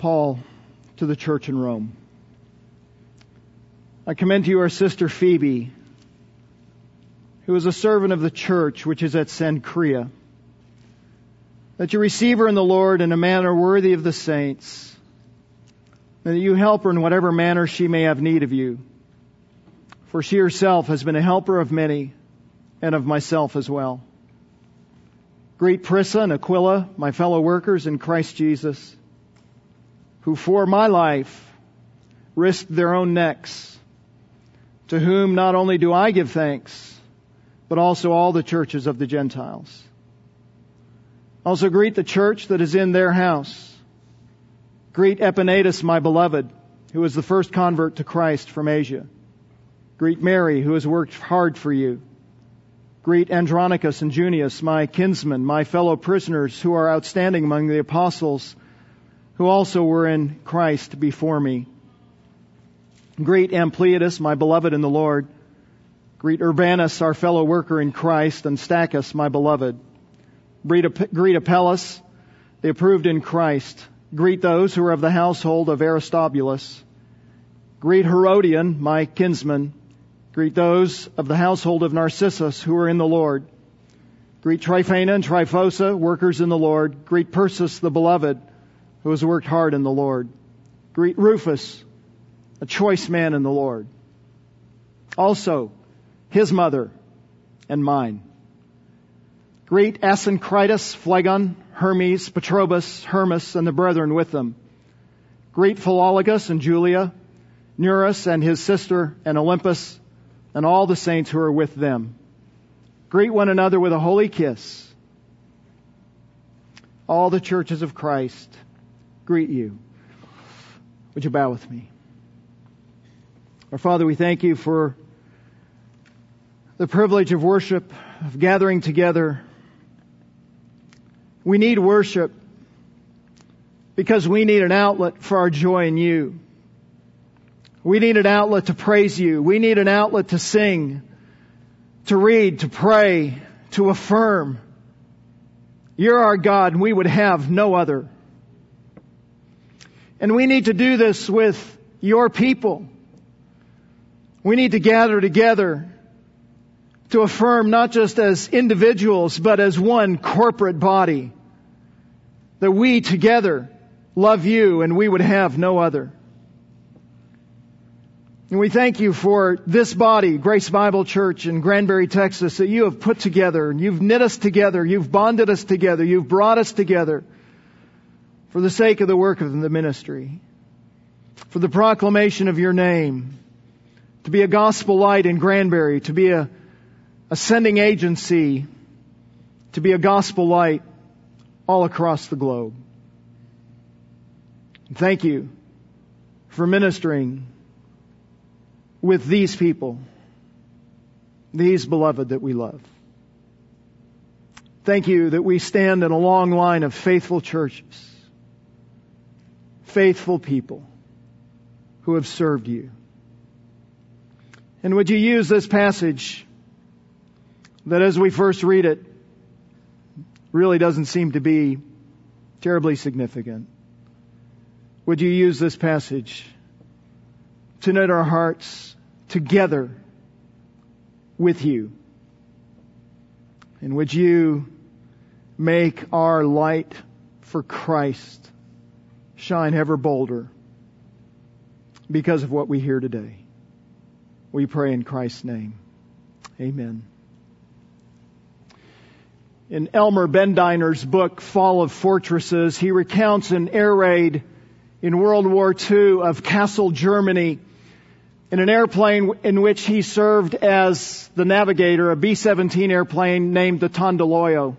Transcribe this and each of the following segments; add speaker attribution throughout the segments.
Speaker 1: Paul to the church in Rome. I commend to you our sister Phoebe, who is a servant of the church which is at Cenchrea, that you receive her in the Lord in a manner worthy of the saints, and that you help her in whatever manner she may have need of you. For she herself has been a helper of many, and of myself as well. Greet Prisca and Aquila, my fellow workers in Christ Jesus, who for my life risked their own necks, to whom not only do I give thanks, but also all the churches of the Gentiles. Also greet the church that is in their house. Greet Epaenetus, my beloved, who is the first convert to Christ from Asia. Greet Mary, who has worked hard for you. Greet Andronicus and Junias, my kinsmen, my fellow prisoners who are outstanding among the apostles, who also were in Christ before me. Greet Ampliatus, my beloved in the Lord. Greet Urbanus, our fellow worker in Christ, and Stachys, my beloved. Greet Apelles, the approved in Christ. Greet those who are of the household of Aristobulus. Greet Herodion, my kinsman. Greet those of the household of Narcissus who are in the Lord. Greet Tryphena and Tryphosa, workers in the Lord. Greet Persis, the beloved, who has worked hard in the Lord. Greet Rufus, a choice man in the Lord. Also, his mother and mine. Greet Asyncritus, Phlegon, Hermes, Patrobas, Hermas, and the brethren with them. Greet Philologus and Julia, Nereus and his sister, and Olympas, and all the saints who are with them. Greet one another with a holy kiss. All the churches of Christ greet you. Would you bow with me? Our Father, we thank you for the privilege of worship, of gathering together. We need worship because we need an outlet for our joy in you. We need an outlet to praise you. We need an outlet to sing, to read, to pray, to affirm. You're our God and we would have no other. And we need to do this with your people. We need to gather together to affirm not just as individuals, but as one corporate body that we together love you and we would have no other. And we thank you for this body, Grace Bible Church in Granbury, Texas, that you have put together and you've knit us together, you've bonded us together, you've brought us together for the sake of the work of the ministry, for the proclamation of your name, to be a gospel light in Granbury, to be a, a sending agency, to be a gospel light all across the globe. Thank you for ministering with these people, these beloved that we love. Thank you that we stand in a long line of faithful churches, faithful people who have served you. And would you use this passage that as we first read it really doesn't seem to be terribly significant? Would you use this passage to knit our hearts together with you. And would you make our light for Christ shine ever bolder because of what we hear today? We pray in Christ's name. Amen. In Elmer Bendiner's book, Fall of Fortresses, he recounts an air raid in World War II of Kassel, Germany, in an airplane in which he served as the navigator, a B-17 airplane named the Tondelayo.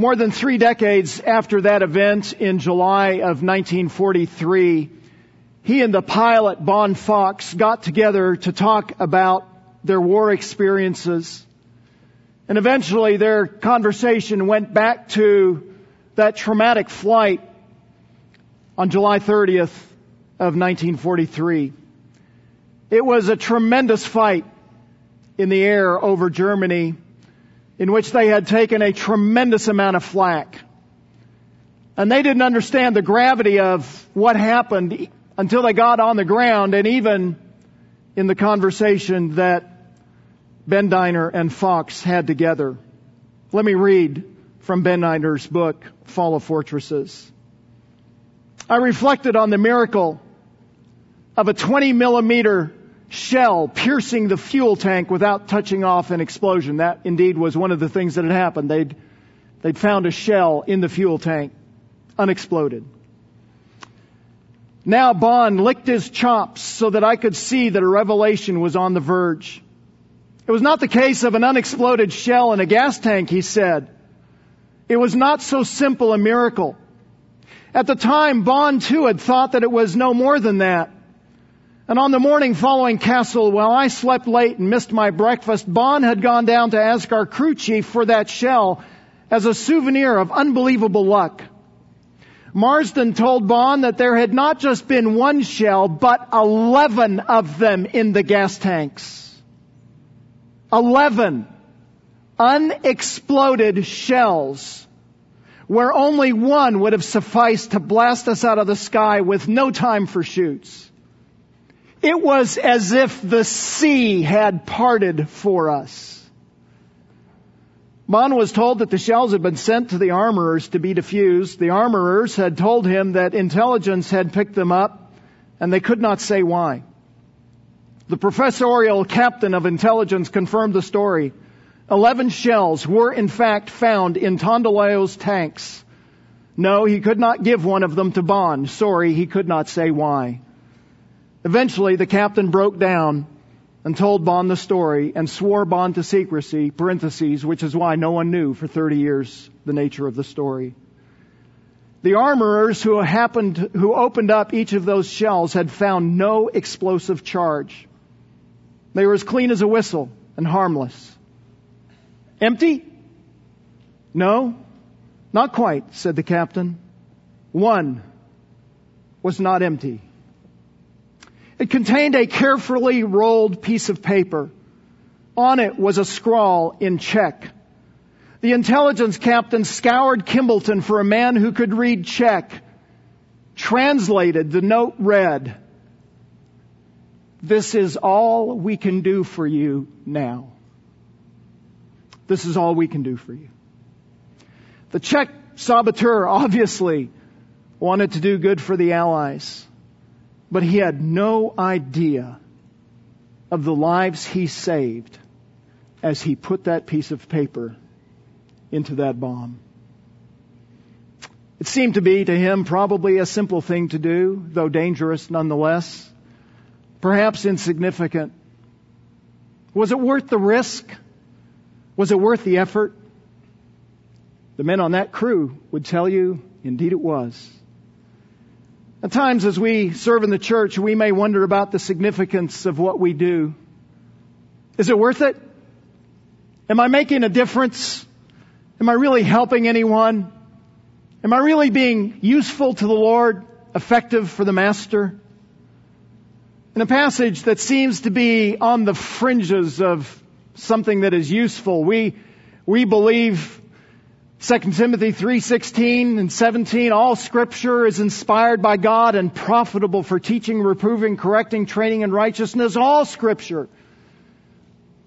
Speaker 1: More than three decades after that event in July of 1943, he and the pilot, Bohn Fawkes, got together to talk about their war experiences. And eventually their conversation went back to that traumatic flight on July 30th of 1943. It was a tremendous fight in the air over Germany in which they had taken a tremendous amount of flack. And they didn't understand the gravity of what happened until they got on the ground and even in the conversation that Bendiner and Fawkes had together. Let me read from Bendiner's book, Fall of Fortresses. I reflected on the miracle of a 20 millimeter shell piercing the fuel tank without touching off an explosion. That indeed was one of the things that had happened. They'd, they'd found a shell in the fuel tank, unexploded. Now Bond licked his chops so that I could see that a revelation was on the verge. It was not the case of an unexploded shell in a gas tank, he said. It was not so simple a miracle. At the time, Bond too had thought that it was no more than that. And on the morning following Kassel, while I slept late and missed my breakfast, Bond had gone down to ask our crew chief for that shell as a souvenir of unbelievable luck. Marsden told Bond that there had not just been one shell, but 11 of them in the gas tanks. 11 unexploded shells where only one would have sufficed to blast us out of the sky with no time for chutes. It was as if the sea had parted for us. Bond was told that the shells had been sent to the armorers to be defused. The armorers had told him that intelligence had picked them up and they could not say why. The professorial captain of intelligence confirmed the story. Eleven shells were in fact found in Tondelayo's tanks. No, he could not give one of them to Bond. Sorry, he could not say why. Eventually, the captain broke down and told Bond the story and swore Bond to secrecy, parentheses, which is why no one knew for 30 years the nature of the story. The armorers who happened, who opened up each of those shells had found no explosive charge. They were as clean as a whistle and harmless. Empty? No, not quite, said the captain. One was not empty. It contained a carefully rolled piece of paper. On it was a scrawl in Czech. The intelligence captain scoured Kimbolton for a man who could read Czech. Translated, the note read, This is all we can do for you now. This is all we can do for you. The Czech saboteur obviously wanted to do good for the Allies. But he had no idea of the lives he saved as he put that piece of paper into that bomb. It seemed to be to him probably a simple thing to do, though dangerous nonetheless. Perhaps insignificant. Was it worth the risk? Was it worth the effort? The men on that crew would tell you, indeed it was. At times, as we serve in the church, we may wonder about the significance of what we do. Is it worth it? Am I making a difference? Am I really helping anyone? Am I really being useful to the Lord, effective for the Master? In a passage that seems to be on the fringes of something that is useful, we, we believe 2 Timothy 3:16 and 17 all scripture is inspired by God and profitable for teaching, reproving, correcting, training in righteousness, all scripture.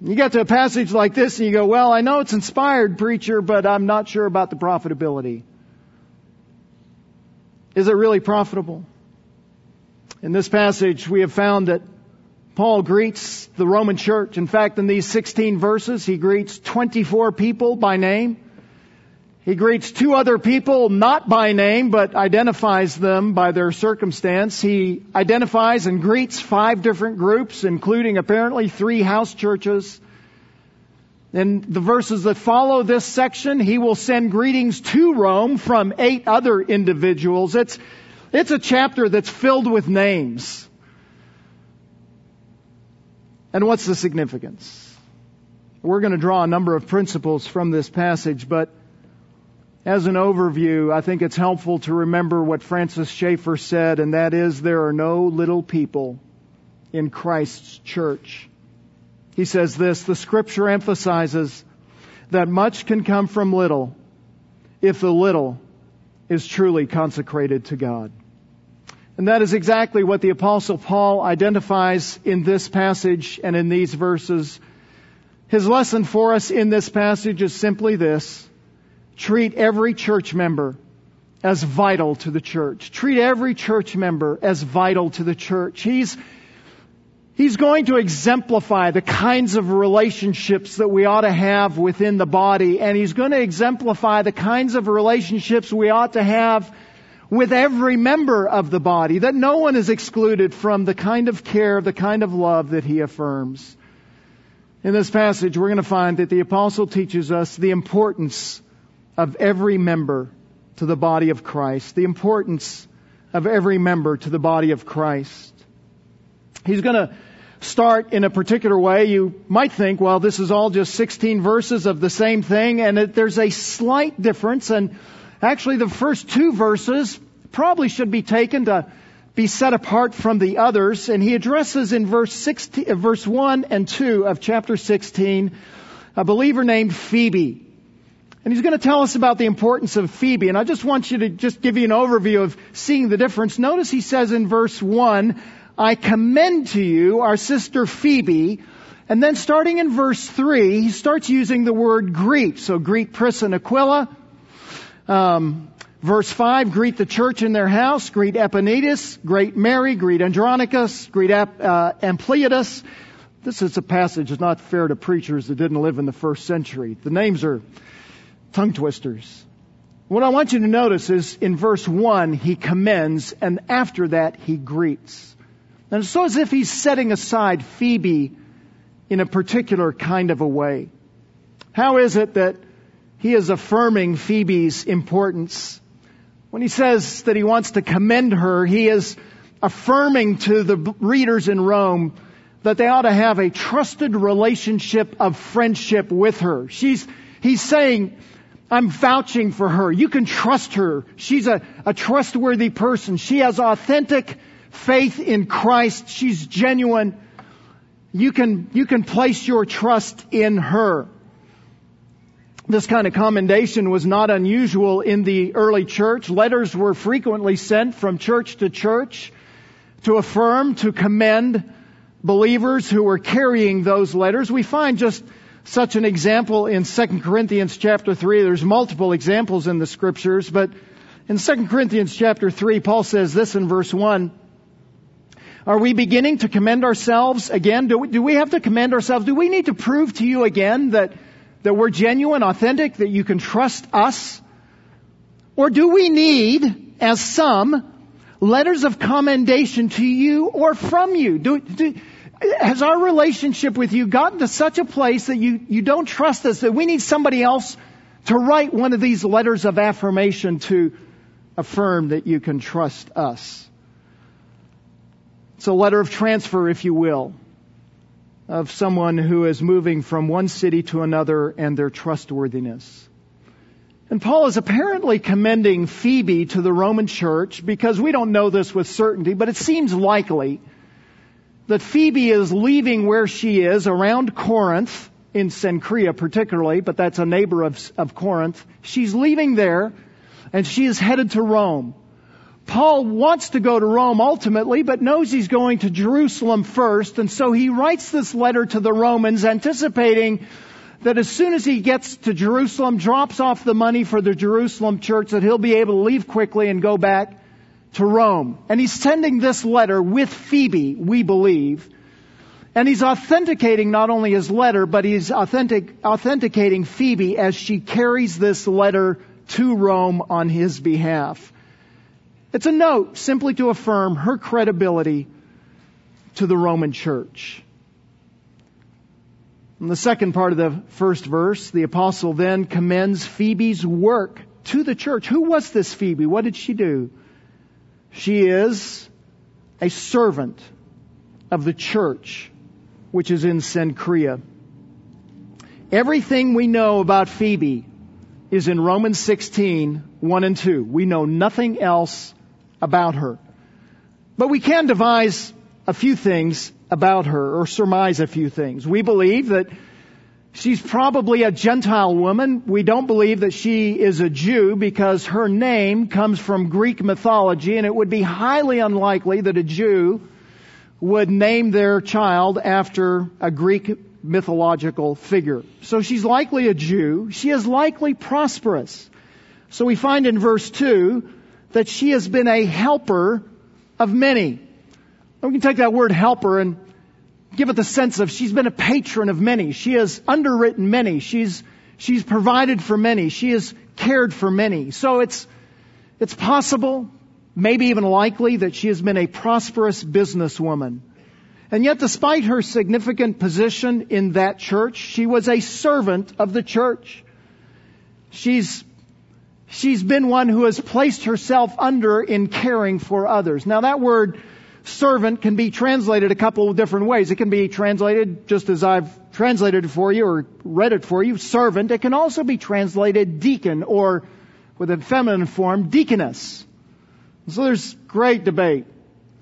Speaker 1: You get to a passage like this and you go, well, I know it's inspired, preacher, but I'm not sure about the profitability. Is it really profitable? In this passage, we have found that Paul greets the Roman church. In fact, in these 16 verses, he greets 24 people by name. He greets two other people not by name, but identifies them by their circumstance. He identifies and greets five different groups, including apparently three house churches. In the verses that follow this section, he will send greetings to Rome from eight other individuals. It's, it's a chapter that's filled with names. And what's the significance? We're going to draw a number of principles from this passage, but as an overview, I think it's helpful to remember what Francis Schaeffer said, and that is there are no little people in Christ's church. He says this, the scripture emphasizes that much can come from little if the little is truly consecrated to God. And that is exactly what the apostle Paul identifies in this passage and in these verses. His lesson for us in this passage is simply this. Treat every church member as vital to the church. Treat every church member as vital to the church. He's, he's going to exemplify the kinds of relationships that we ought to have within the body, and he's going to exemplify the kinds of relationships we ought to have with every member of the body, that no one is excluded from the kind of care, the kind of love that he affirms. In this passage, we're going to find that the apostle teaches us the importance of every member to the body of Christ, the importance of every member to the body of Christ. He's going to start in a particular way. You might think, well, this is all just 16 verses of the same thing, and it, there's a slight difference. And actually, the first two verses probably should be taken to be set apart from the others. And he addresses in verse 16, uh, verse 1 and 2 of chapter 16 a believer named Phoebe. And he's going to tell us about the importance of Phoebe. And I just want you to just give you an overview of seeing the difference. Notice he says in verse 1, I commend to you our sister Phoebe. And then starting in verse 3, he starts using the word greet. So greet Prisca and Aquila. Um, verse 5, greet the church in their house. Greet Epaenetus. Greet Mary. Greet Andronicus. Greet uh, Ampliatus. This is a passage that's not fair to preachers that didn't live in the first century. The names are tongue twisters. What I want you to notice is in verse 1, he commends, and after that, he greets. And it's so as if he's setting aside Phoebe in a particular kind of a way. How is it that he is affirming Phoebe's importance? When he says that he wants to commend her, he is affirming to the readers in Rome that they ought to have a trusted relationship of friendship with her. She's, he's saying, I'm vouching for her. You can trust her. She's a, a trustworthy person. She has authentic faith in Christ. She's genuine. You can, you can place your trust in her. This kind of commendation was not unusual in the early church. Letters were frequently sent from church to church to affirm, to commend believers who were carrying those letters. We find just such an example in 2 Corinthians chapter 3. There's multiple examples in the scriptures, but in 2 Corinthians chapter 3, Paul says this in verse 1. Are we beginning to commend ourselves again? Do we, do we have to commend ourselves? Do we need to prove to you again that, that we're genuine, authentic, that you can trust us? Or do we need, as some, letters of commendation to you or from you? Do, do, has our relationship with you gotten to such a place that you, you don't trust us, that we need somebody else to write one of these letters of affirmation to affirm that you can trust us? It's a letter of transfer, if you will, of someone who is moving from one city to another and their trustworthiness. And Paul is apparently commending Phoebe to the Roman church because we don't know this with certainty, but it seems likely that Phoebe is leaving where she is around Corinth, in Cenchrea particularly, but that's a neighbor of, of Corinth. She's leaving there and she is headed to Rome. Paul wants to go to Rome ultimately, but knows he's going to Jerusalem first, and so he writes this letter to the Romans anticipating that as soon as he gets to Jerusalem, drops off the money for the Jerusalem church, that he'll be able to leave quickly and go back to Rome. And he's sending this letter with Phoebe, we believe. And he's authenticating not only his letter, but he's authentic, authenticating Phoebe as she carries this letter to Rome on his behalf. It's a note simply to affirm her credibility to the Roman church. In the second part of the first verse, the apostle then commends Phoebe's work to the church. Who was this Phoebe? What did she do? She is a servant of the church, which is in Cenchrea. Everything we know about Phoebe is in Romans 16, 1 and 2. We know nothing else about her. But we can devise a few things about her or surmise a few things. We believe that She's probably a Gentile woman. We don't believe that she is a Jew because her name comes from Greek mythology and it would be highly unlikely that a Jew would name their child after a Greek mythological figure. So she's likely a Jew. She is likely prosperous. So we find in verse 2 that she has been a helper of many. We can take that word helper and give it the sense of she's been a patron of many. She has underwritten many. She's, she's provided for many. She has cared for many. So it's, it's possible, maybe even likely, that she has been a prosperous businesswoman. And yet, despite her significant position in that church, she was a servant of the church. She's, she's been one who has placed herself under in caring for others. Now that word servant can be translated a couple of different ways. It can be translated just as I've translated it for you or read it for you, servant. It can also be translated deacon or with a feminine form, deaconess. So there's great debate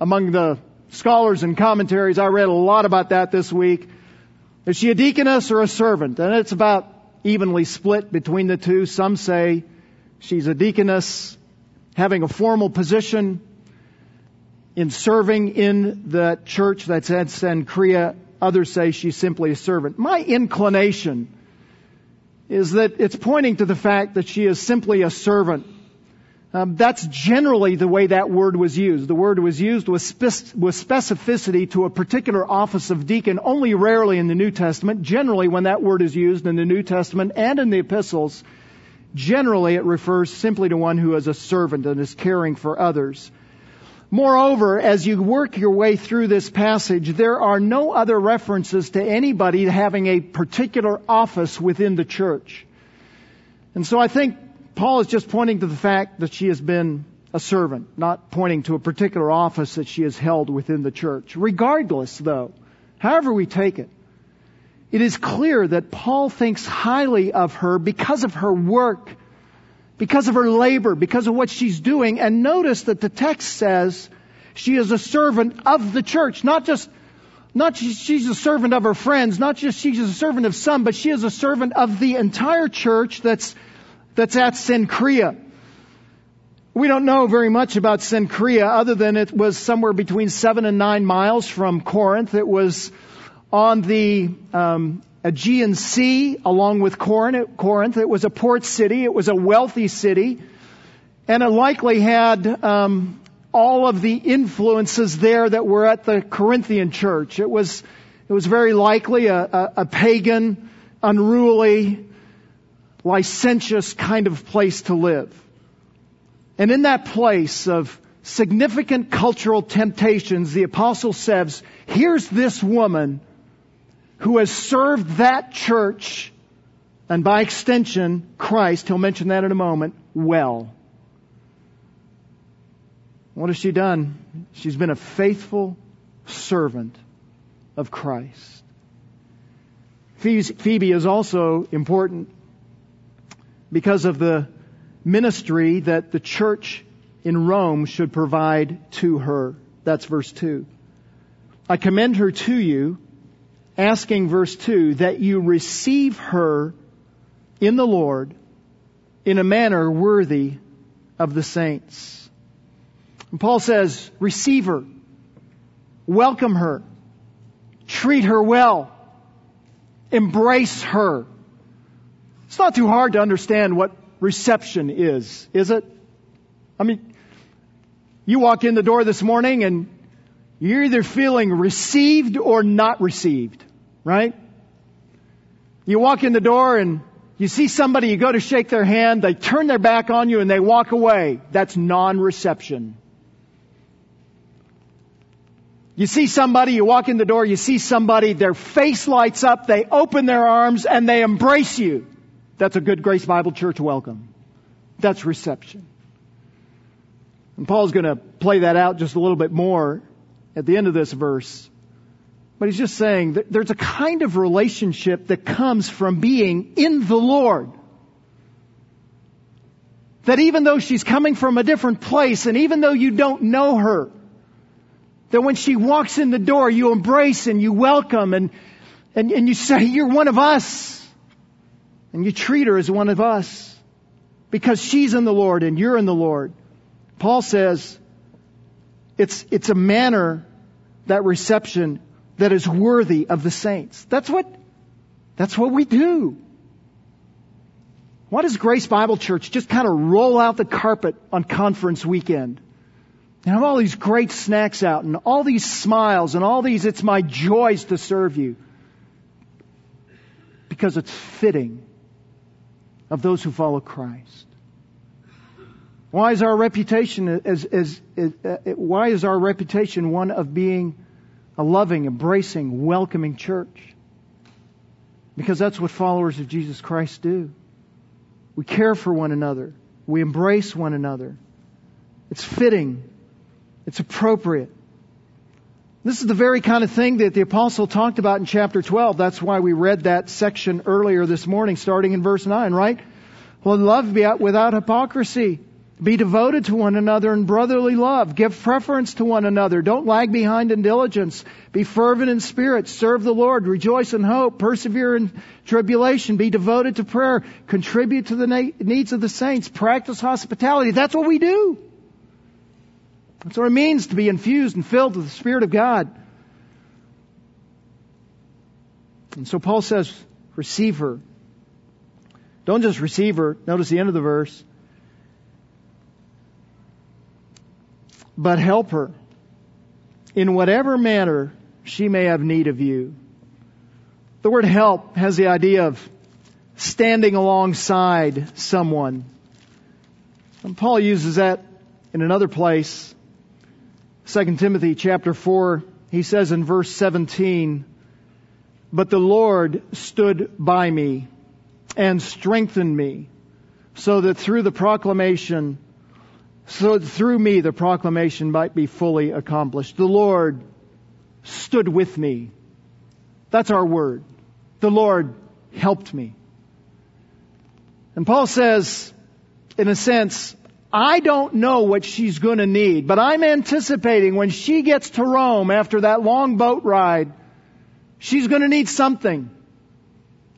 Speaker 1: among the scholars and commentaries. I read a lot about that this week. Is she a deaconess or a servant? And it's about evenly split between the two. Some say she's a deaconess having a formal position in serving in the church that's at Cenchrea. Others say she's simply a servant. My inclination is that it's pointing to the fact that she is simply a servant. Um, that's generally the way that word was used. The word was used with, with specificity to a particular office of deacon only rarely in the New Testament. Generally, when that word is used in the New Testament and in the epistles, generally it refers simply to one who is a servant and is caring for others. Moreover, as you work your way through this passage, there are no other references to anybody having a particular office within the church. And so I think Paul is just pointing to the fact that she has been a servant, not pointing to a particular office that she has held within the church. Regardless, though, however we take it, it is clear that Paul thinks highly of her because of her work because of her labor, because of what she's doing. And notice that the text says she is a servant of the church, not just not she's a servant of her friends, not just she's a servant of some, but she is a servant of the entire church that's that's at Cenchrea. We don't know very much about Cenchrea other than it was somewhere between seven and nine miles from Corinth. It was on the um, Aegean Sea along with Corinth. It was a port city. It was a wealthy city. And it likely had um, all of the influences there that were at the Corinthian church. It was, it was very likely a, a, a pagan, unruly, licentious kind of place to live. And in that place of significant cultural temptations, the apostle says, here's this woman who has served that church, and by extension, Christ, he'll mention that in a moment, well. What has she done? She's been a faithful servant of Christ. Phoebe is also important because of the ministry that the church in Rome should provide to her. That's verse 2. I commend her to you asking, verse 2, that you receive her in the Lord in a manner worthy of the saints. And Paul says, receive her, welcome her, treat her well, embrace her. It's not too hard to understand what reception is, is it? I mean, you walk in the door this morning and you're either feeling received or not received right? You walk in the door and you see somebody, you go to shake their hand, they turn their back on you and they walk away. That's non-reception. You see somebody, you walk in the door, you see somebody, their face lights up, they open their arms and they embrace you. That's a good Grace Bible Church welcome. That's reception. And Paul's going to play that out just a little bit more at the end of this verse. But he's just saying that there's a kind of relationship that comes from being in the Lord. That even though she's coming from a different place and even though you don't know her, that when she walks in the door, you embrace and you welcome and, and, and you say, you're one of us. And you treat her as one of us because she's in the Lord and you're in the Lord. Paul says it's, it's a manner, that reception that is worthy of the saints. That's what, that's what we do. Why does Grace Bible Church just kind of roll out the carpet on conference weekend? And have all these great snacks out and all these smiles and all these, it's my joys to serve you. Because it's fitting of those who follow Christ. Why is our reputation as, as, as uh, why is our reputation one of being a loving, embracing, welcoming church? Because that's what followers of Jesus Christ do. We care for one another. We embrace one another. It's fitting. It's appropriate. This is the very kind of thing that the apostle talked about in chapter 12. That's why we read that section earlier this morning, starting in verse 9, right? Well, love be without hypocrisy. Be devoted to one another in brotherly love. Give preference to one another. Don't lag behind in diligence. Be fervent in spirit. Serve the Lord. Rejoice in hope. Persevere in tribulation. Be devoted to prayer. Contribute to the needs of the saints. Practice hospitality. That's what we do. That's what it means to be infused and filled with the Spirit of God. And so Paul says, receive her. Don't just receive her. Notice the end of the verse. But help her in whatever manner she may have need of you. The word help has the idea of standing alongside someone. And Paul uses that in another place. 2 Timothy chapter 4, he says in verse 17, But the Lord stood by me and strengthened me so that through the proclamation so through me the proclamation might be fully accomplished. The Lord stood with me. That's our word. The Lord helped me. And Paul says, in a sense, I don't know what she's going to need, but I'm anticipating when she gets to Rome after that long boat ride, she's going to need something.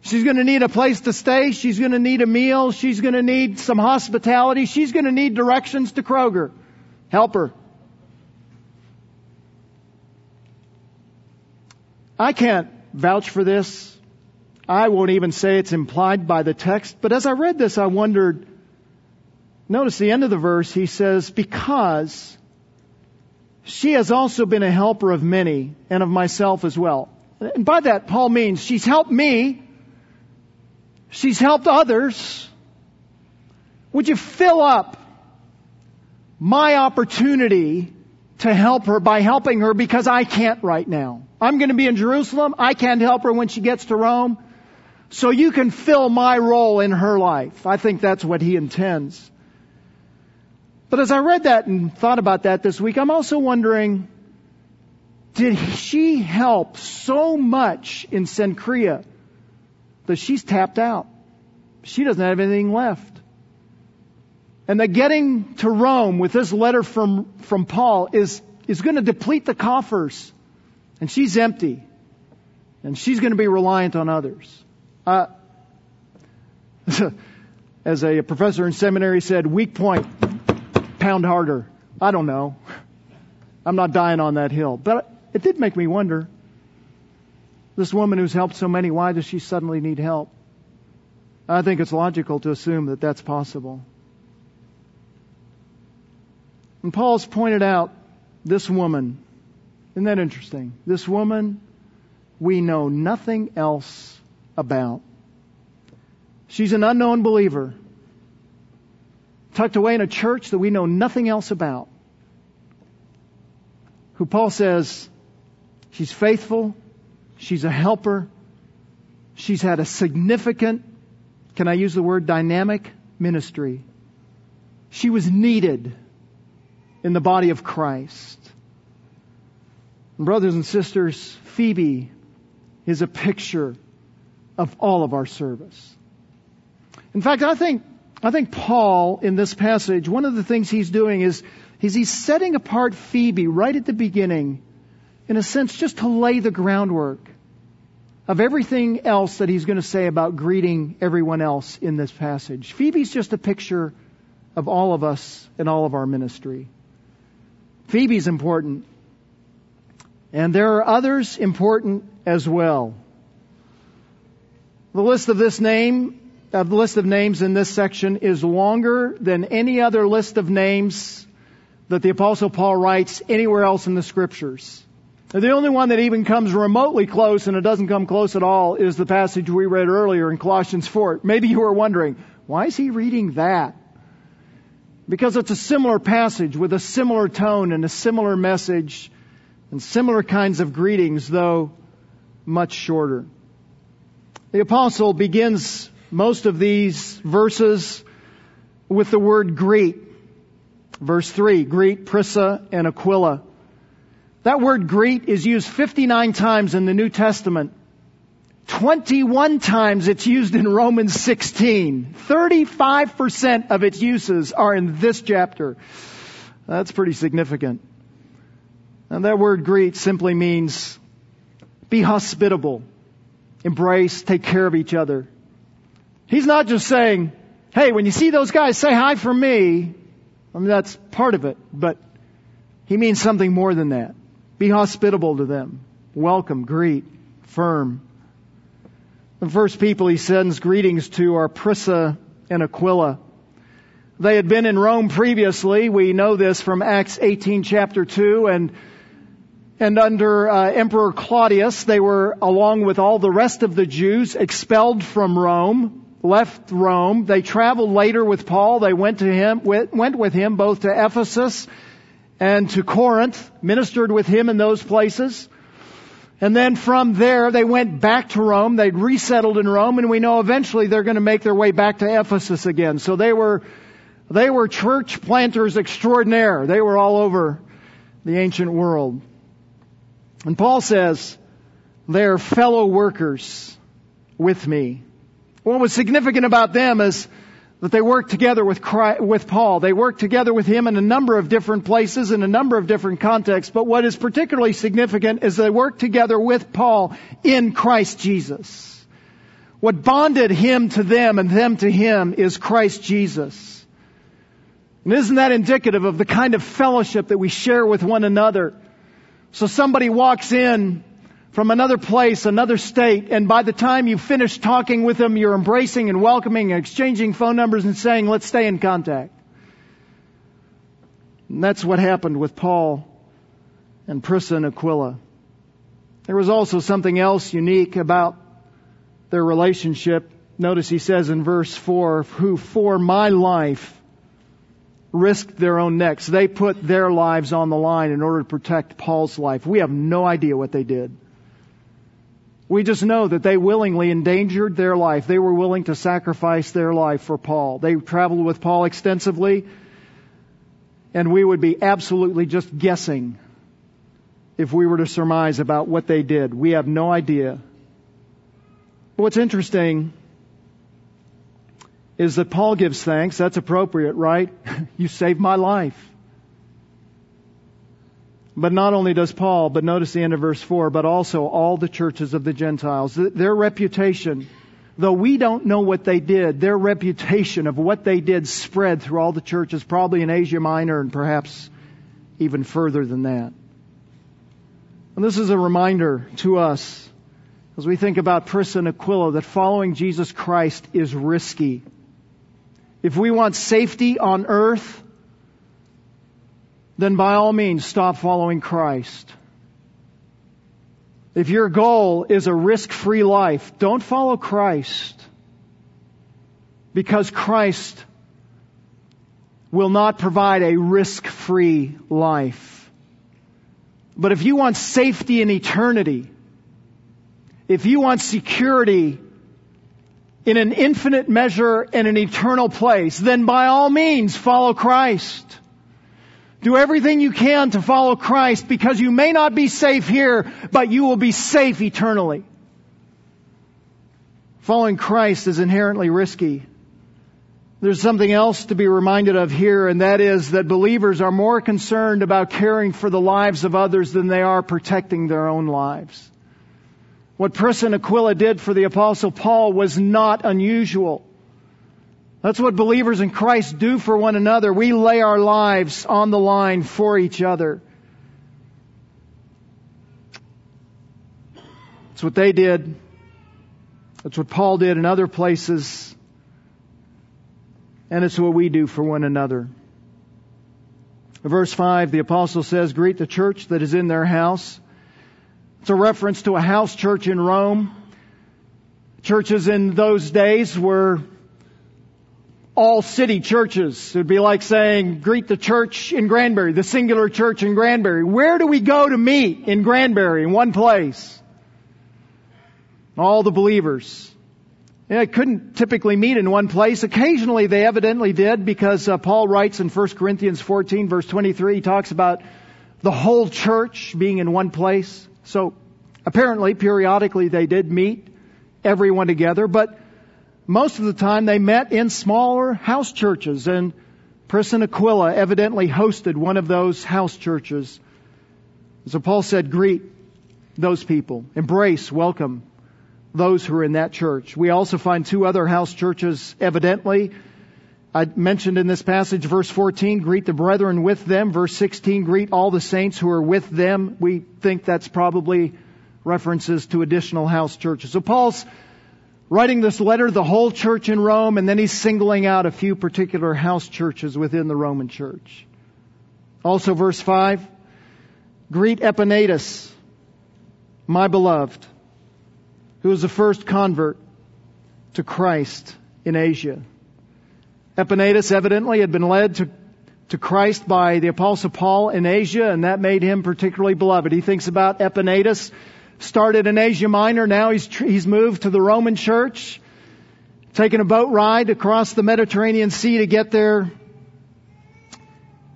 Speaker 1: She's going to need a place to stay. She's going to need a meal. She's going to need some hospitality. She's going to need directions to Kroger. Help her. I can't vouch for this. I won't even say it's implied by the text, but as I read this, I wondered, notice the end of the verse, he says, because she has also been a helper of many and of myself as well. And by that, Paul means she's helped me She's helped others. Would you fill up my opportunity to help her by helping her because I can't right now? I'm going to be in Jerusalem. I can't help her when she gets to Rome. So you can fill my role in her life. I think that's what he intends. But as I read that and thought about that this week, I'm also wondering, did she help so much in Cenchrea that she's tapped out. She doesn't have anything left. And that getting to Rome with this letter from, from Paul is, is going to deplete the coffers. And she's empty. And she's going to be reliant on others. Uh, as a professor in seminary said, weak point, pound harder. I don't know. I'm not dying on that hill. But it did make me wonder this woman who's helped so many, why does she suddenly need help? I think it's logical to assume that that's possible. And Paul's pointed out this woman. Isn't that interesting? This woman we know nothing else about. She's an unknown believer, tucked away in a church that we know nothing else about. Who Paul says she's faithful, She's a helper. She's had a significant, can I use the word dynamic ministry? She was needed in the body of Christ. And brothers and sisters, Phoebe is a picture of all of our service. In fact, I think, I think Paul in this passage, one of the things he's doing is, is he's setting apart Phoebe right at the beginning, in a sense, just to lay the groundwork of everything else that he's going to say about greeting everyone else in this passage. Phoebe's just a picture of all of us and all of our ministry. Phoebe's important. And there are others important as well. The list of this name, uh, the list of names in this section is longer than any other list of names that the apostle Paul writes anywhere else in the scriptures. The only one that even comes remotely close, and it doesn't come close at all, is the passage we read earlier in Colossians 4. Maybe you are wondering, why is he reading that? Because it's a similar passage with a similar tone and a similar message and similar kinds of greetings, though much shorter. The apostle begins most of these verses with the word greet. Verse 3, greet Prisca and Aquila. That word greet is used 59 times in the New Testament. 21 times it's used in Romans 16. 35% of its uses are in this chapter. That's pretty significant. And that word greet simply means be hospitable, embrace, take care of each other. He's not just saying, hey, when you see those guys, say hi for me. I mean, that's part of it, but he means something more than that. Be hospitable to them. Welcome, greet, firm. The first people he sends greetings to are Prisca and Aquila. They had been in Rome previously. We know this from Acts 18 chapter 2 and and under uh, Emperor Claudius, they were, along with all the rest of the Jews, expelled from Rome, left Rome. They traveled later with Paul. They went to him, went with him both to Ephesus and to Corinth, ministered with him in those places. And then from there, they went back to Rome. They'd resettled in Rome, and we know eventually they're going to make their way back to Ephesus again. So they were, they were church planters extraordinaire. They were all over the ancient world. And Paul says, they're fellow workers with me. What was significant about them is that they worked together with, Christ, with Paul. They worked together with him in a number of different places, in a number of different contexts. But what is particularly significant is they worked together with Paul in Christ Jesus. What bonded him to them and them to him is Christ Jesus. And isn't that indicative of the kind of fellowship that we share with one another? So somebody walks in from another place, another state, and by the time you finish talking with them, you're embracing and welcoming and exchanging phone numbers and saying, let's stay in contact. And that's what happened with Paul and Prisca and Aquila. There was also something else unique about their relationship. Notice he says in verse 4, who for my life risked their own necks. They put their lives on the line in order to protect Paul's life. We have no idea what they did. We just know that they willingly endangered their life. They were willing to sacrifice their life for Paul. They traveled with Paul extensively, and we would be absolutely just guessing if we were to surmise about what they did. We have no idea. What's interesting is that Paul gives thanks. That's appropriate, right? you saved my life. But not only does Paul, but notice the end of verse 4, but also all the churches of the Gentiles. Their reputation, though we don't know what they did, their reputation of what they did spread through all the churches, probably in Asia Minor and perhaps even further than that. And this is a reminder to us as we think about Prisca and Aquila that following Jesus Christ is risky. If we want safety on earth, then by all means stop following Christ. If your goal is a risk-free life, don't follow Christ. Because Christ will not provide a risk-free life. But if you want safety in eternity, if you want security in an infinite measure in an eternal place, then by all means follow Christ. Do everything you can to follow Christ because you may not be safe here, but you will be safe eternally. Following Christ is inherently risky. There's something else to be reminded of here, and that is that believers are more concerned about caring for the lives of others than they are protecting their own lives. What Prisca and Aquila did for the apostle Paul was not unusual. That's what believers in Christ do for one another. We lay our lives on the line for each other. That's what they did. That's what Paul did in other places. And it's what we do for one another. Verse 5, the apostle says, Greet the church that is in their house. It's a reference to a house church in Rome. Churches in those days were all city churches. It would be like saying, greet the church in Granbury, the singular church in Granbury. Where do we go to meet in Granbury? In one place. All the believers. They couldn't typically meet in one place. Occasionally they evidently did because uh, Paul writes in 1 Corinthians 14 verse 23, he talks about the whole church being in one place. So apparently, periodically they did meet everyone together, but most of the time they met in smaller house churches and Prisca and Aquila evidently hosted one of those house churches. So Paul said, greet those people, embrace, welcome those who are in that church. We also find two other house churches evidently. I mentioned in this passage, verse 14, greet the brethren with them. Verse 16, greet all the saints who are with them. We think that's probably references to additional house churches. So Paul's writing this letter to the whole church in Rome, and then he's singling out a few particular house churches within the Roman church. Also, verse 5, greet Epaenetus, my beloved, who was the first convert to Christ in Asia. Epaenetus evidently had been led to, to Christ by the apostle Paul in Asia, and that made him particularly beloved. He thinks about Epaenetus, started in Asia Minor, now he's, he's moved to the Roman church, taken a boat ride across the Mediterranean Sea to get there.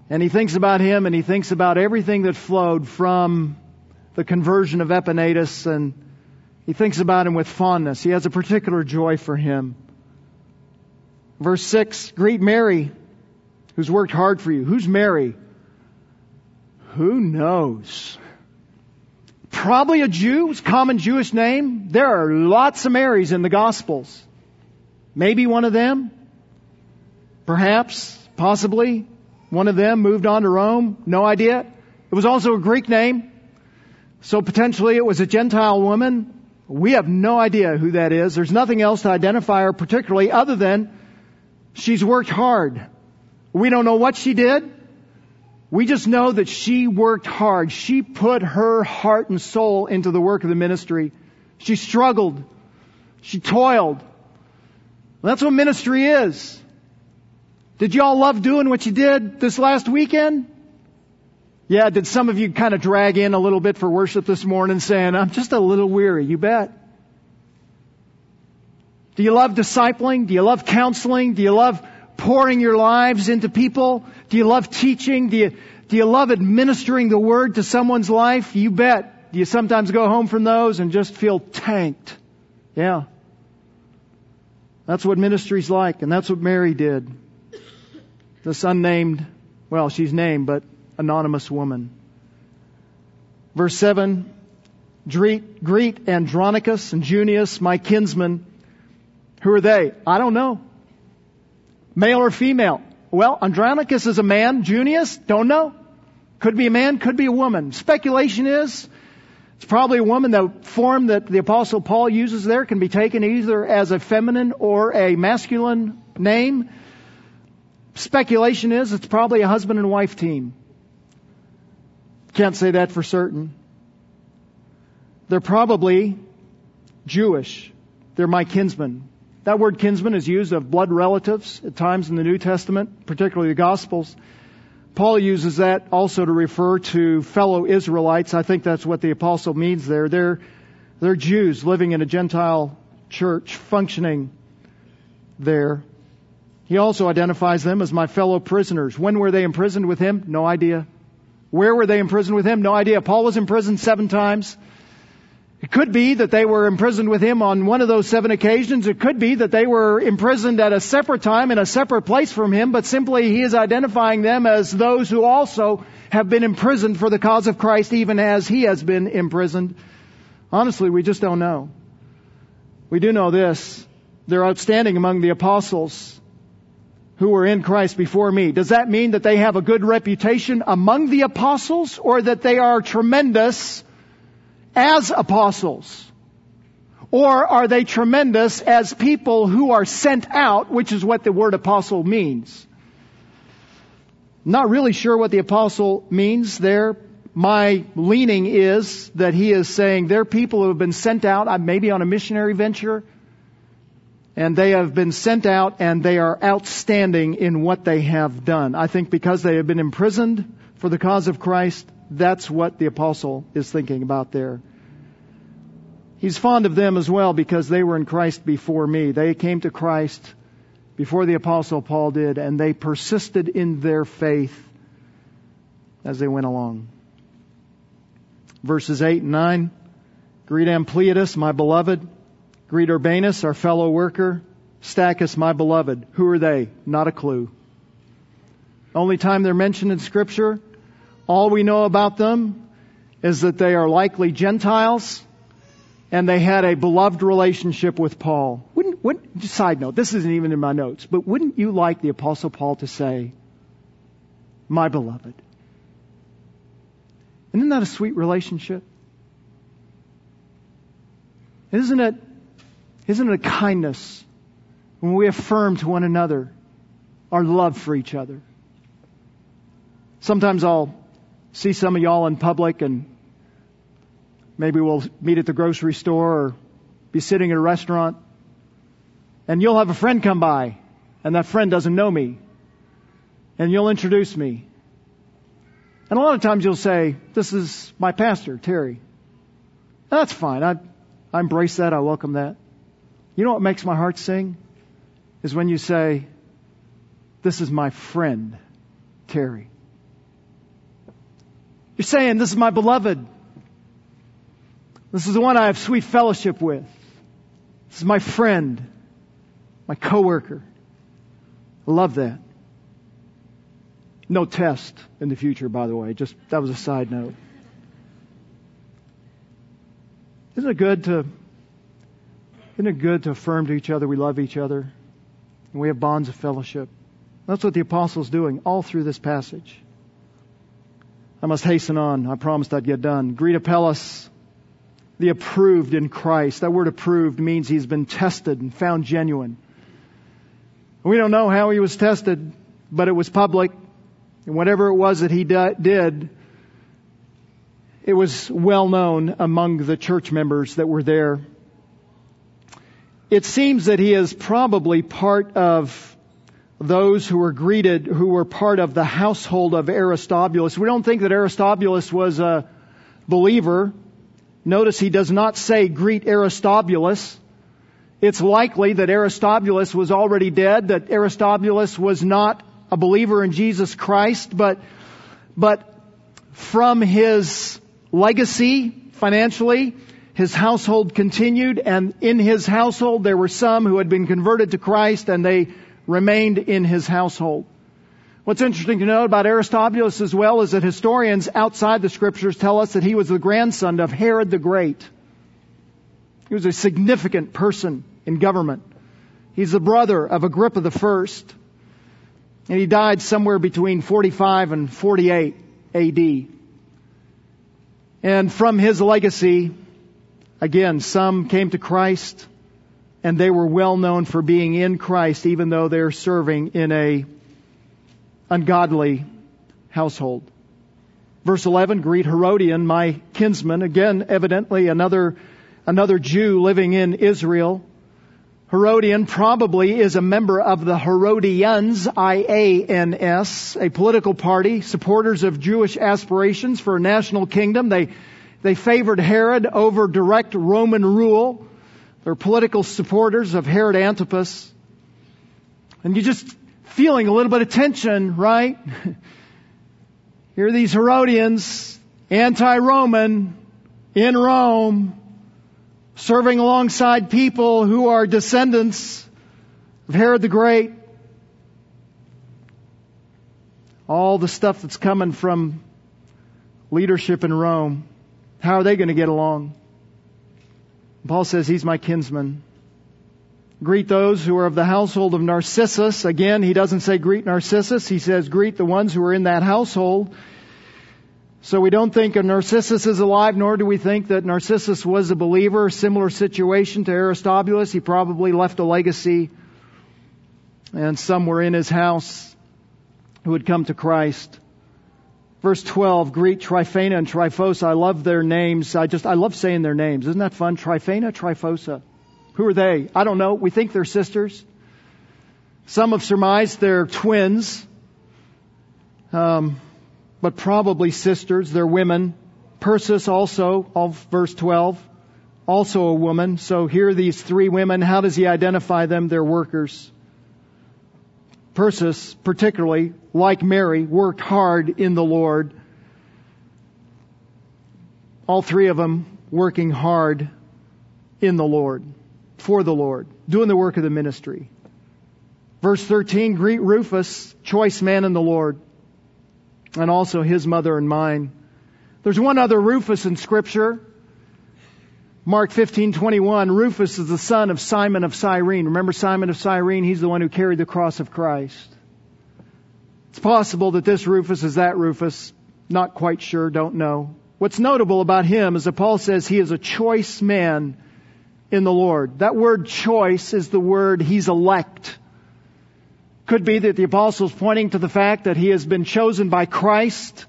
Speaker 1: And he thinks about him and he thinks about everything that flowed from the conversion of Epaenetus and he thinks about him with fondness. He has a particular joy for him. Verse 6 Greet Mary, who's worked hard for you. Who's Mary? Who knows? Probably a Jew, it's a common Jewish name. There are lots of Marys in the Gospels. Maybe one of them. Perhaps, possibly, one of them moved on to Rome. No idea. It was also a Greek name. So potentially it was a Gentile woman. We have no idea who that is. There's nothing else to identify her particularly other than she's worked hard. We don't know what she did. We just know that she worked hard. She put her heart and soul into the work of the ministry. She struggled. She toiled. That's what ministry is. Did y'all love doing what you did this last weekend? Yeah, did some of you kind of drag in a little bit for worship this morning saying, I'm just a little weary? You bet. Do you love discipling? Do you love counseling? Do you love pouring your lives into people? Do you love teaching? Do you, do you love administering the word to someone's life? You bet. Do you sometimes go home from those and just feel tanked? Yeah. That's what ministry's like, and that's what Mary did. This unnamed, well, she's named, but anonymous woman. Verse 7 Greet, greet Andronicus and Junias, my kinsmen. Who are they? I don't know. Male or female? Well, Andronicus is a man. Junias? Don't know. Could be a man, could be a woman. Speculation is it's probably a woman. The form that the apostle Paul uses there can be taken either as a feminine or a masculine name. Speculation is it's probably a husband and wife team. Can't say that for certain. They're probably Jewish. They're my kinsmen. That word kinsman is used of blood relatives at times in the New Testament, particularly the Gospels. Paul uses that also to refer to fellow Israelites. I think that's what the apostle means there. They're, they're Jews living in a Gentile church, functioning there. He also identifies them as my fellow prisoners. When were they imprisoned with him? No idea. Where were they imprisoned with him? No idea. Paul was imprisoned seven times. It could be that they were imprisoned with him on one of those seven occasions. It could be that they were imprisoned at a separate time in a separate place from him, but simply he is identifying them as those who also have been imprisoned for the cause of Christ, even as he has been imprisoned Honestly, we just don't know. We do know this. They're outstanding among the apostles who were in Christ before me. Does that mean that they have a good reputation among the apostles or that they are tremendous as apostles? Or are they tremendous as people who are sent out, which is what the word apostle means? Not really sure what the apostle means there. My leaning is that he is saying they're people who have been sent out, uh, maybe on a missionary venture, and they have been sent out and they are outstanding in what they have done. I think because they have been imprisoned for the cause of Christ, that's what the apostle is thinking about there. He's fond of them as well because they were in Christ before me. They came to Christ before the apostle Paul did and they persisted in their faith as they went along. Verses 8 and 9. Greet Ampliatus, my beloved. Greet Urbanus, our fellow worker. Stachys, my beloved. Who are they? Not a clue. Only time they're mentioned in scripture. All we know about them is that they are likely Gentiles and they had a beloved relationship with Paul. Wouldn't, wouldn't, side note, this isn't even in my notes, but wouldn't you like the apostle Paul to say, my beloved? Isn't that a sweet relationship? Isn't it, isn't it a kindness when we affirm to one another our love for each other? Sometimes I'll see some of y'all in public and Maybe we'll meet at the grocery store or be sitting at a restaurant. And you'll have a friend come by, and that friend doesn't know me. And you'll introduce me. And a lot of times you'll say, This is my pastor, Terry. That's fine. I, I embrace that. I welcome that. You know what makes my heart sing? Is when you say, This is my friend, Terry. You're saying, This is my beloved, this is the one I have sweet fellowship with. This is my friend, my coworker. I love that. No test in the future, by the way. Just that was a side note. Isn't it good to isn't it good to affirm to each other we love each other and we have bonds of fellowship? That's what the apostle's doing all through this passage. I must hasten on. I promised I'd get done. Greet Apelles, the approved in Christ. That word approved means he's been tested and found genuine. We don't know how he was tested, but it was public. And whatever it was that he did, it was well known among the church members that were there. It seems that he is probably part of those who were greeted, who were part of the household of Aristobulus. We don't think that Aristobulus was a believer. Notice he does not say greet Aristobulus. It's likely that Aristobulus was already dead, that Aristobulus was not a believer in Jesus Christ, but, but from his legacy financially, his household continued, and in his household there were some who had been converted to Christ and they remained in his household. What's interesting to note about Aristobulus as well is that historians outside the scriptures tell us that he was the grandson of Herod the Great. He was a significant person in government. He's the brother of Agrippa the First. And he died somewhere between 45 and 48 AD. And from his legacy, again, some came to Christ and they were well known for being in Christ even though they're serving in a ungodly household. Verse 11, greet Herodion, my kinsman. Again, evidently another, another Jew living in Israel. Herodion probably is a member of the Herodians, I-A-N-S, a political party, supporters of Jewish aspirations for a national kingdom. They, they favored Herod over direct Roman rule. They're political supporters of Herod Antipas. And you're just feeling a little bit of tension, right? Here are these Herodians, anti-Roman, in Rome, serving alongside people who are descendants of Herod the Great. All the stuff that's coming from leadership in Rome. How are they going to get along? Paul says he's my kinsman. Greet those who are of the household of Narcissus. Again, he doesn't say greet Narcissus. He says greet the ones who are in that household. So we don't think of Narcissus is alive, nor do we think that Narcissus was a believer. Similar situation to Aristobulus. He probably left a legacy and some were in his house who had come to Christ. Verse 12, greet Tryphena and Tryphosa. I love their names. I just, I love saying their names. Isn't that fun? Tryphena, Tryphosa. Who are they? I don't know. We think they're sisters. Some have surmised they're twins, um, but probably sisters. They're women. Persis also, of verse 12, also a woman. So here are these three women. How does he identify them? They're workers. Persis, particularly, like Mary, worked hard in the Lord. All three of them working hard in the Lord for the Lord, doing the work of the ministry. Verse 13, greet Rufus, choice man in the Lord, and also his mother and mine. There's one other Rufus in scripture. Mark 15:21 Rufus is the son of Simon of Cyrene. Remember Simon of Cyrene? He's the one who carried the cross of Christ. It's possible that this Rufus is that Rufus. Not quite sure, don't know. What's notable about him is that Paul says he is a choice man in the Lord. That word choice is the word he's elect. Could be that the apostle's pointing to the fact that he has been chosen by Christ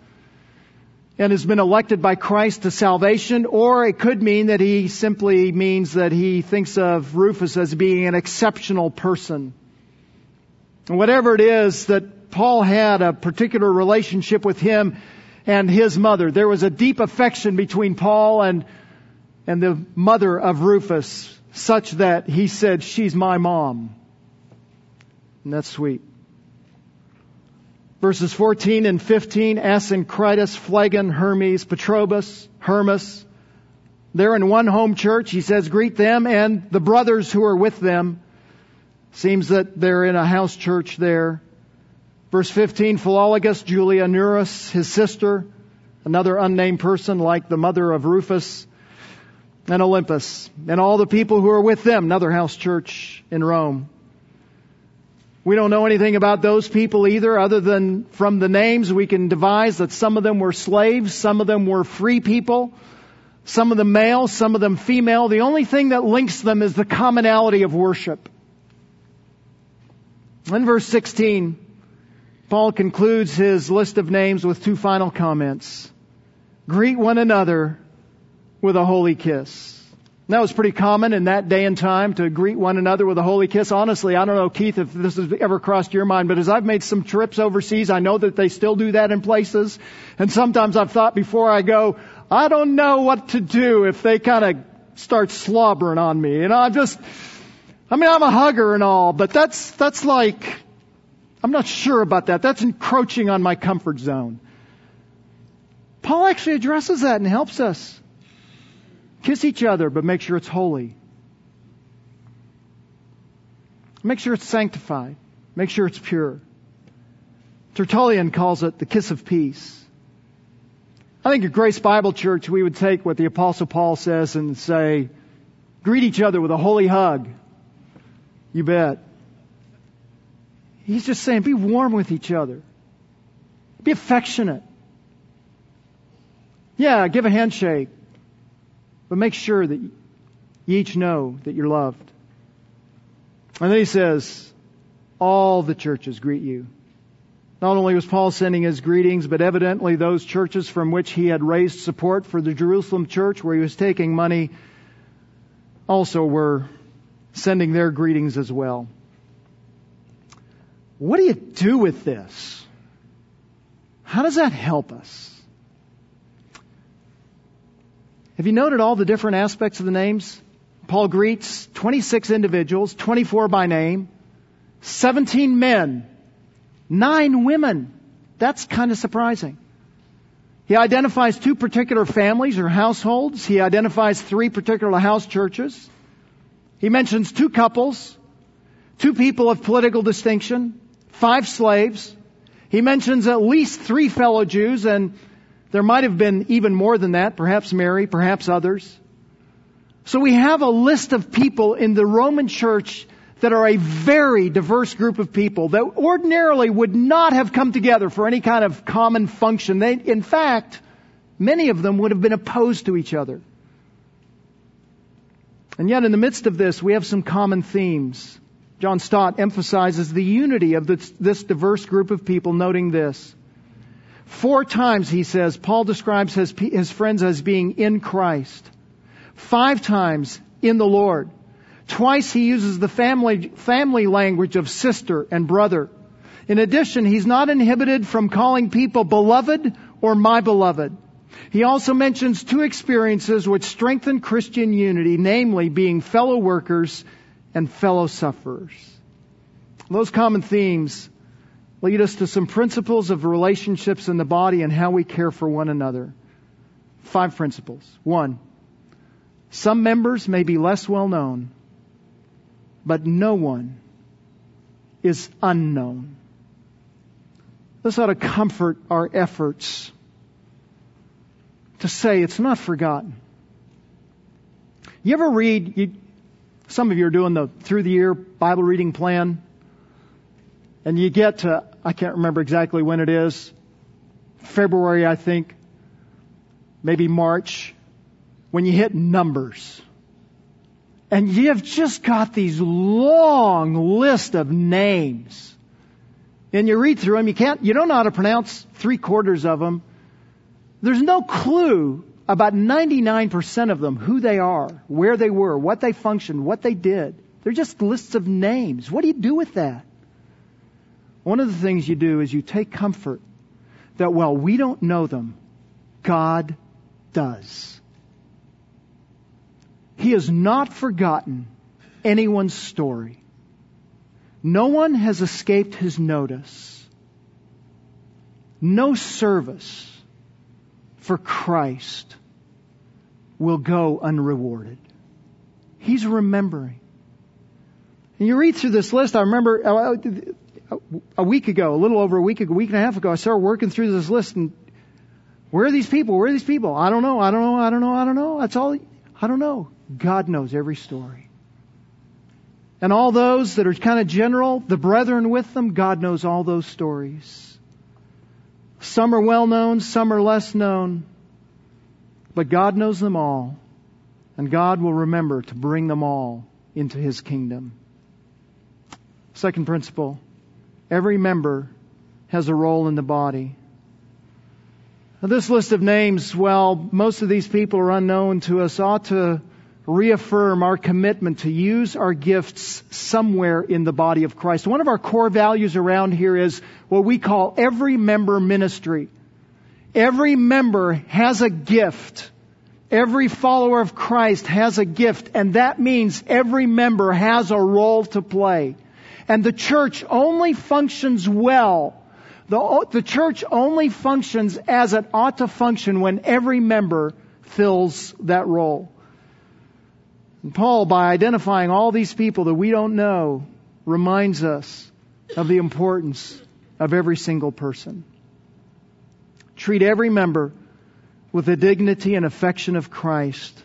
Speaker 1: and has been elected by Christ to salvation, or it could mean that he simply means that he thinks of Rufus as being an exceptional person. And whatever it is that Paul had a particular relationship with him and his mother. There was a deep affection between Paul and and the mother of Rufus, such that he said, She's my mom. And that's sweet. Verses 14 and 15, Asyncritus, Phlegon, Hermes, Patrobas, Hermas. They're in one home church. He says, greet them and the brothers who are with them. Seems that they're in a house church there. Verse 15, Philologus, Julia, Nereus, his sister, another unnamed person like the mother of Rufus, and Olympas, and all the people who are with them, another house church in Rome. We don't know anything about those people either, other than from the names we can devise that some of them were slaves, some of them were free people, some of them male, some of them female. The only thing that links them is the commonality of worship. In verse 16, Paul concludes his list of names with two final comments. Greet one another with a holy kiss. That was pretty common in that day and time to greet one another with a holy kiss. Honestly, I don't know, Keith, if this has ever crossed your mind, but as I've made some trips overseas, I know that they still do that in places. And sometimes I've thought before I go, I don't know what to do if they kind of start slobbering on me. You know, I'm just, I mean, I'm a hugger and all, but that's, that's like, I'm not sure about that. That's encroaching on my comfort zone. Paul actually addresses that and helps us. Kiss each other, but make sure it's holy. Make sure it's sanctified. Make sure it's pure. Tertullian calls it the kiss of peace. I think at Grace Bible Church we would take what the Apostle Paul says and say, greet each other with a holy hug. You bet. He's just saying, be warm with each other. Be affectionate. Yeah, give a handshake. But make sure that you each know that you're loved. And then he says, all the churches greet you. Not only was Paul sending his greetings, but evidently those churches from which he had raised support for the Jerusalem church, where he was taking money, also were sending their greetings as well. What do you do with this? How does that help us? Have you noted all the different aspects of the names? Paul greets 26 individuals, 24 by name, 17 men, 9 women. That's kind of surprising. He identifies two particular families or households. He identifies three particular house churches. He mentions two couples, two people of political distinction, five slaves. He mentions at least three fellow Jews and there might have been even more than that, perhaps Mary, perhaps others. So we have a list of people in the Roman church that are a very diverse group of people that ordinarily would not have come together for any kind of common function. They, in fact, many of them would have been opposed to each other. And yet, in the midst of this, we have some common themes. John Stott emphasizes the unity of this, this, diverse group of people, noting this. Four times, he says, Paul describes his, his friends as being in Christ. Five times in the Lord. Twice he uses the family, family language of sister and brother. In addition, he's not inhibited from calling people beloved or my beloved. He also mentions two experiences which strengthen Christian unity, namely being fellow workers and fellow sufferers. Those common themes lead us to some principles of relationships in the body and how we care for one another. Five principles. One, some members may be less well known, but no one is unknown. This ought to comfort our efforts to say it's not forgotten. You ever read, you, some of you are doing the through the year Bible reading plan, and you get to, I can't remember exactly when it is, February, I think, maybe March, when you hit numbers. And you've just got these long list of names. And you read through them, you can't, you don't know how to pronounce three quarters of them. There's no clue about 99% of them who they are, where they were, what they functioned, what they did. They're just lists of names. What do you do with that? One of the things you do is you take comfort that while we don't know them, God does. He has not forgotten anyone's story. No one has escaped his notice. No service for Christ will go unrewarded. He's remembering. And you read through this list, I remember uh, a week ago, a little over a week ago, a week and a half ago, I started working through this list and where are these people? Where are these people? I don't know, I don't know, I don't know, I don't know. That's all, I don't know. God knows every story. And all those that are kind of general, the brethren with them, God knows all those stories. Some are well known, some are less known. But God knows them all. And God will remember to bring them all into His kingdom. Second principle. Every member has a role in the body. Now, this list of names, well, most of these people are unknown to us, ought to reaffirm our commitment to use our gifts somewhere in the body of Christ. One of our core values around here is what we call every member ministry. Every member has a gift. Every follower of Christ has a gift, and that means every member has a role to play. And the church only functions well. The, the church only functions as it ought to function when every member fills that role. And Paul, by identifying all these people that we don't know, reminds us of the importance of every single person. Treat every member with the dignity and affection of Christ,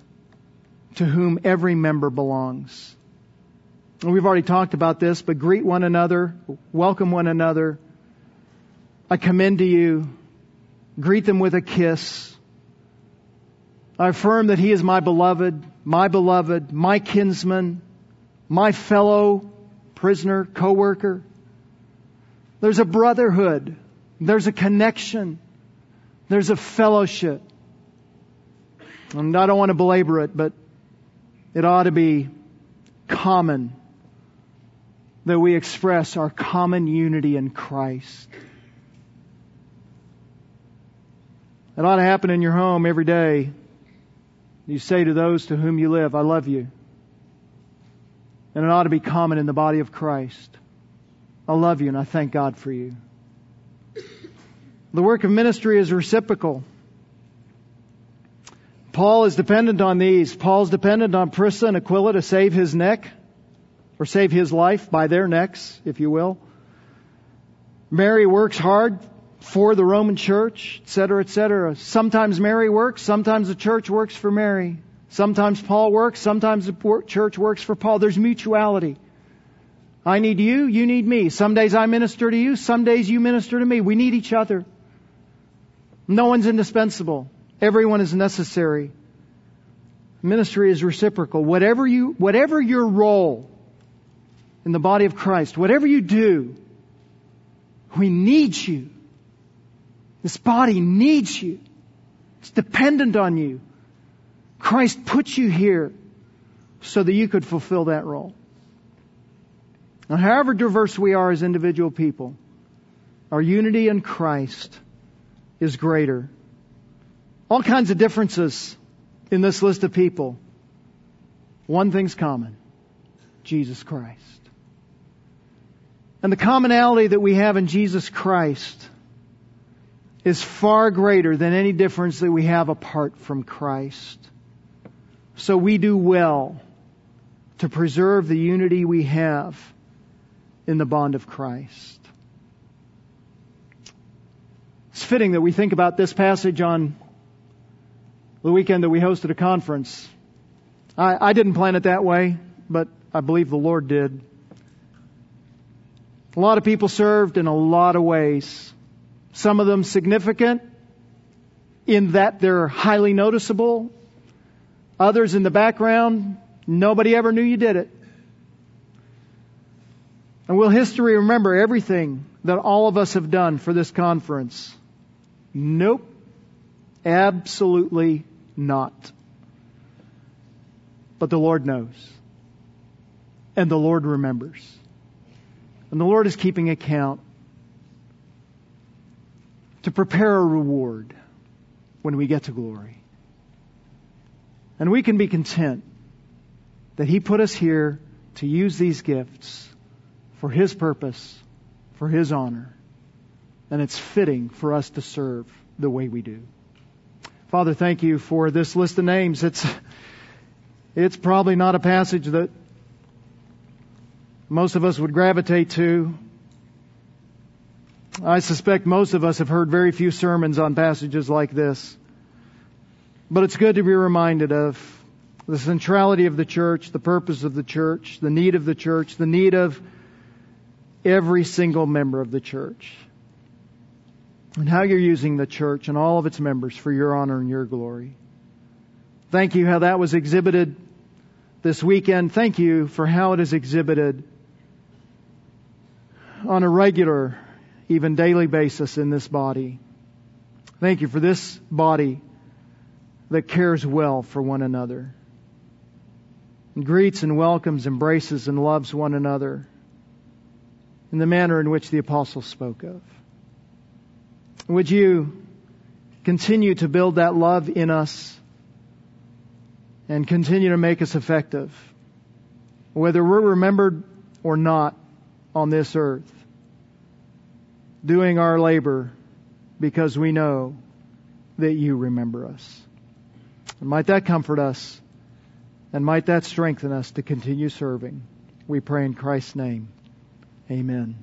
Speaker 1: to whom every member belongs. And we've already talked about this, but greet one another, welcome one another. I commend to you, greet them with a kiss. I affirm that he is my beloved, my beloved, my kinsman, my fellow prisoner, co-worker. There's a brotherhood. There's a connection. There's a fellowship. And I don't want to belabor it, but it ought to be common that we express our common unity in Christ. It ought to happen in your home every day. You say to those to whom you live, I love you. And it ought to be common in the body of Christ. I love you and I thank God for you. The work of ministry is reciprocal. Paul is dependent on these. Paul's dependent on Prisca and Aquila to save his neck, or save his life by their necks, if you will. Mary works hard for the Roman church, etc., etc. Sometimes Mary works, sometimes the church works for Mary. Sometimes Paul works, sometimes the church works for Paul. There's mutuality. I need you, you need me. Some days I minister to you, some days you minister to me. We need each other. No one's indispensable. Everyone is necessary. Ministry is reciprocal. Whatever you, whatever your role in the body of Christ, whatever you do, we need you. This body needs you. It's dependent on you. Christ put you here so that you could fulfill that role. Now, however diverse we are as individual people, our unity in Christ is greater. All kinds of differences in this list of people. One thing's common Jesus Christ. And the commonality that we have in Jesus Christ is far greater than any difference that we have apart from Christ. So we do well to preserve the unity we have in the bond of Christ. It's fitting that we think about this passage on the weekend that we hosted a conference. I, I didn't plan it that way, but I believe the Lord did. A lot of people served in a lot of ways. Some of them significant in that they're highly noticeable. Others in the background, nobody ever knew you did it. And will history remember everything that all of us have done for this conference? Nope. Absolutely not. But the Lord knows. And the Lord remembers. And the Lord is keeping account to prepare a reward when we get to glory. And we can be content that He put us here to use these gifts for His purpose, for His honor. And it's fitting for us to serve the way we do. Father, thank you for this list of names. It's, it's probably not a passage that most of us would gravitate to. I suspect most of us have heard very few sermons on passages like this. But it's good to be reminded of the centrality of the church, the purpose of the church, the need of the church, the need of every single member of the church, and how you're using the church and all of its members for your honor and your glory. Thank you how that was exhibited this weekend. Thank you for how it is exhibited on a regular, even daily basis in this body. Thank you for this body that cares well for one another, and greets and welcomes, embraces and loves one another in the manner in which the apostle spoke of. Would you continue to build that love in us and continue to make us effective, whether we're remembered or not on this earth, doing our labor because we know that you remember us. And might that comfort us and might that strengthen us to continue serving. We pray in Christ's name. Amen.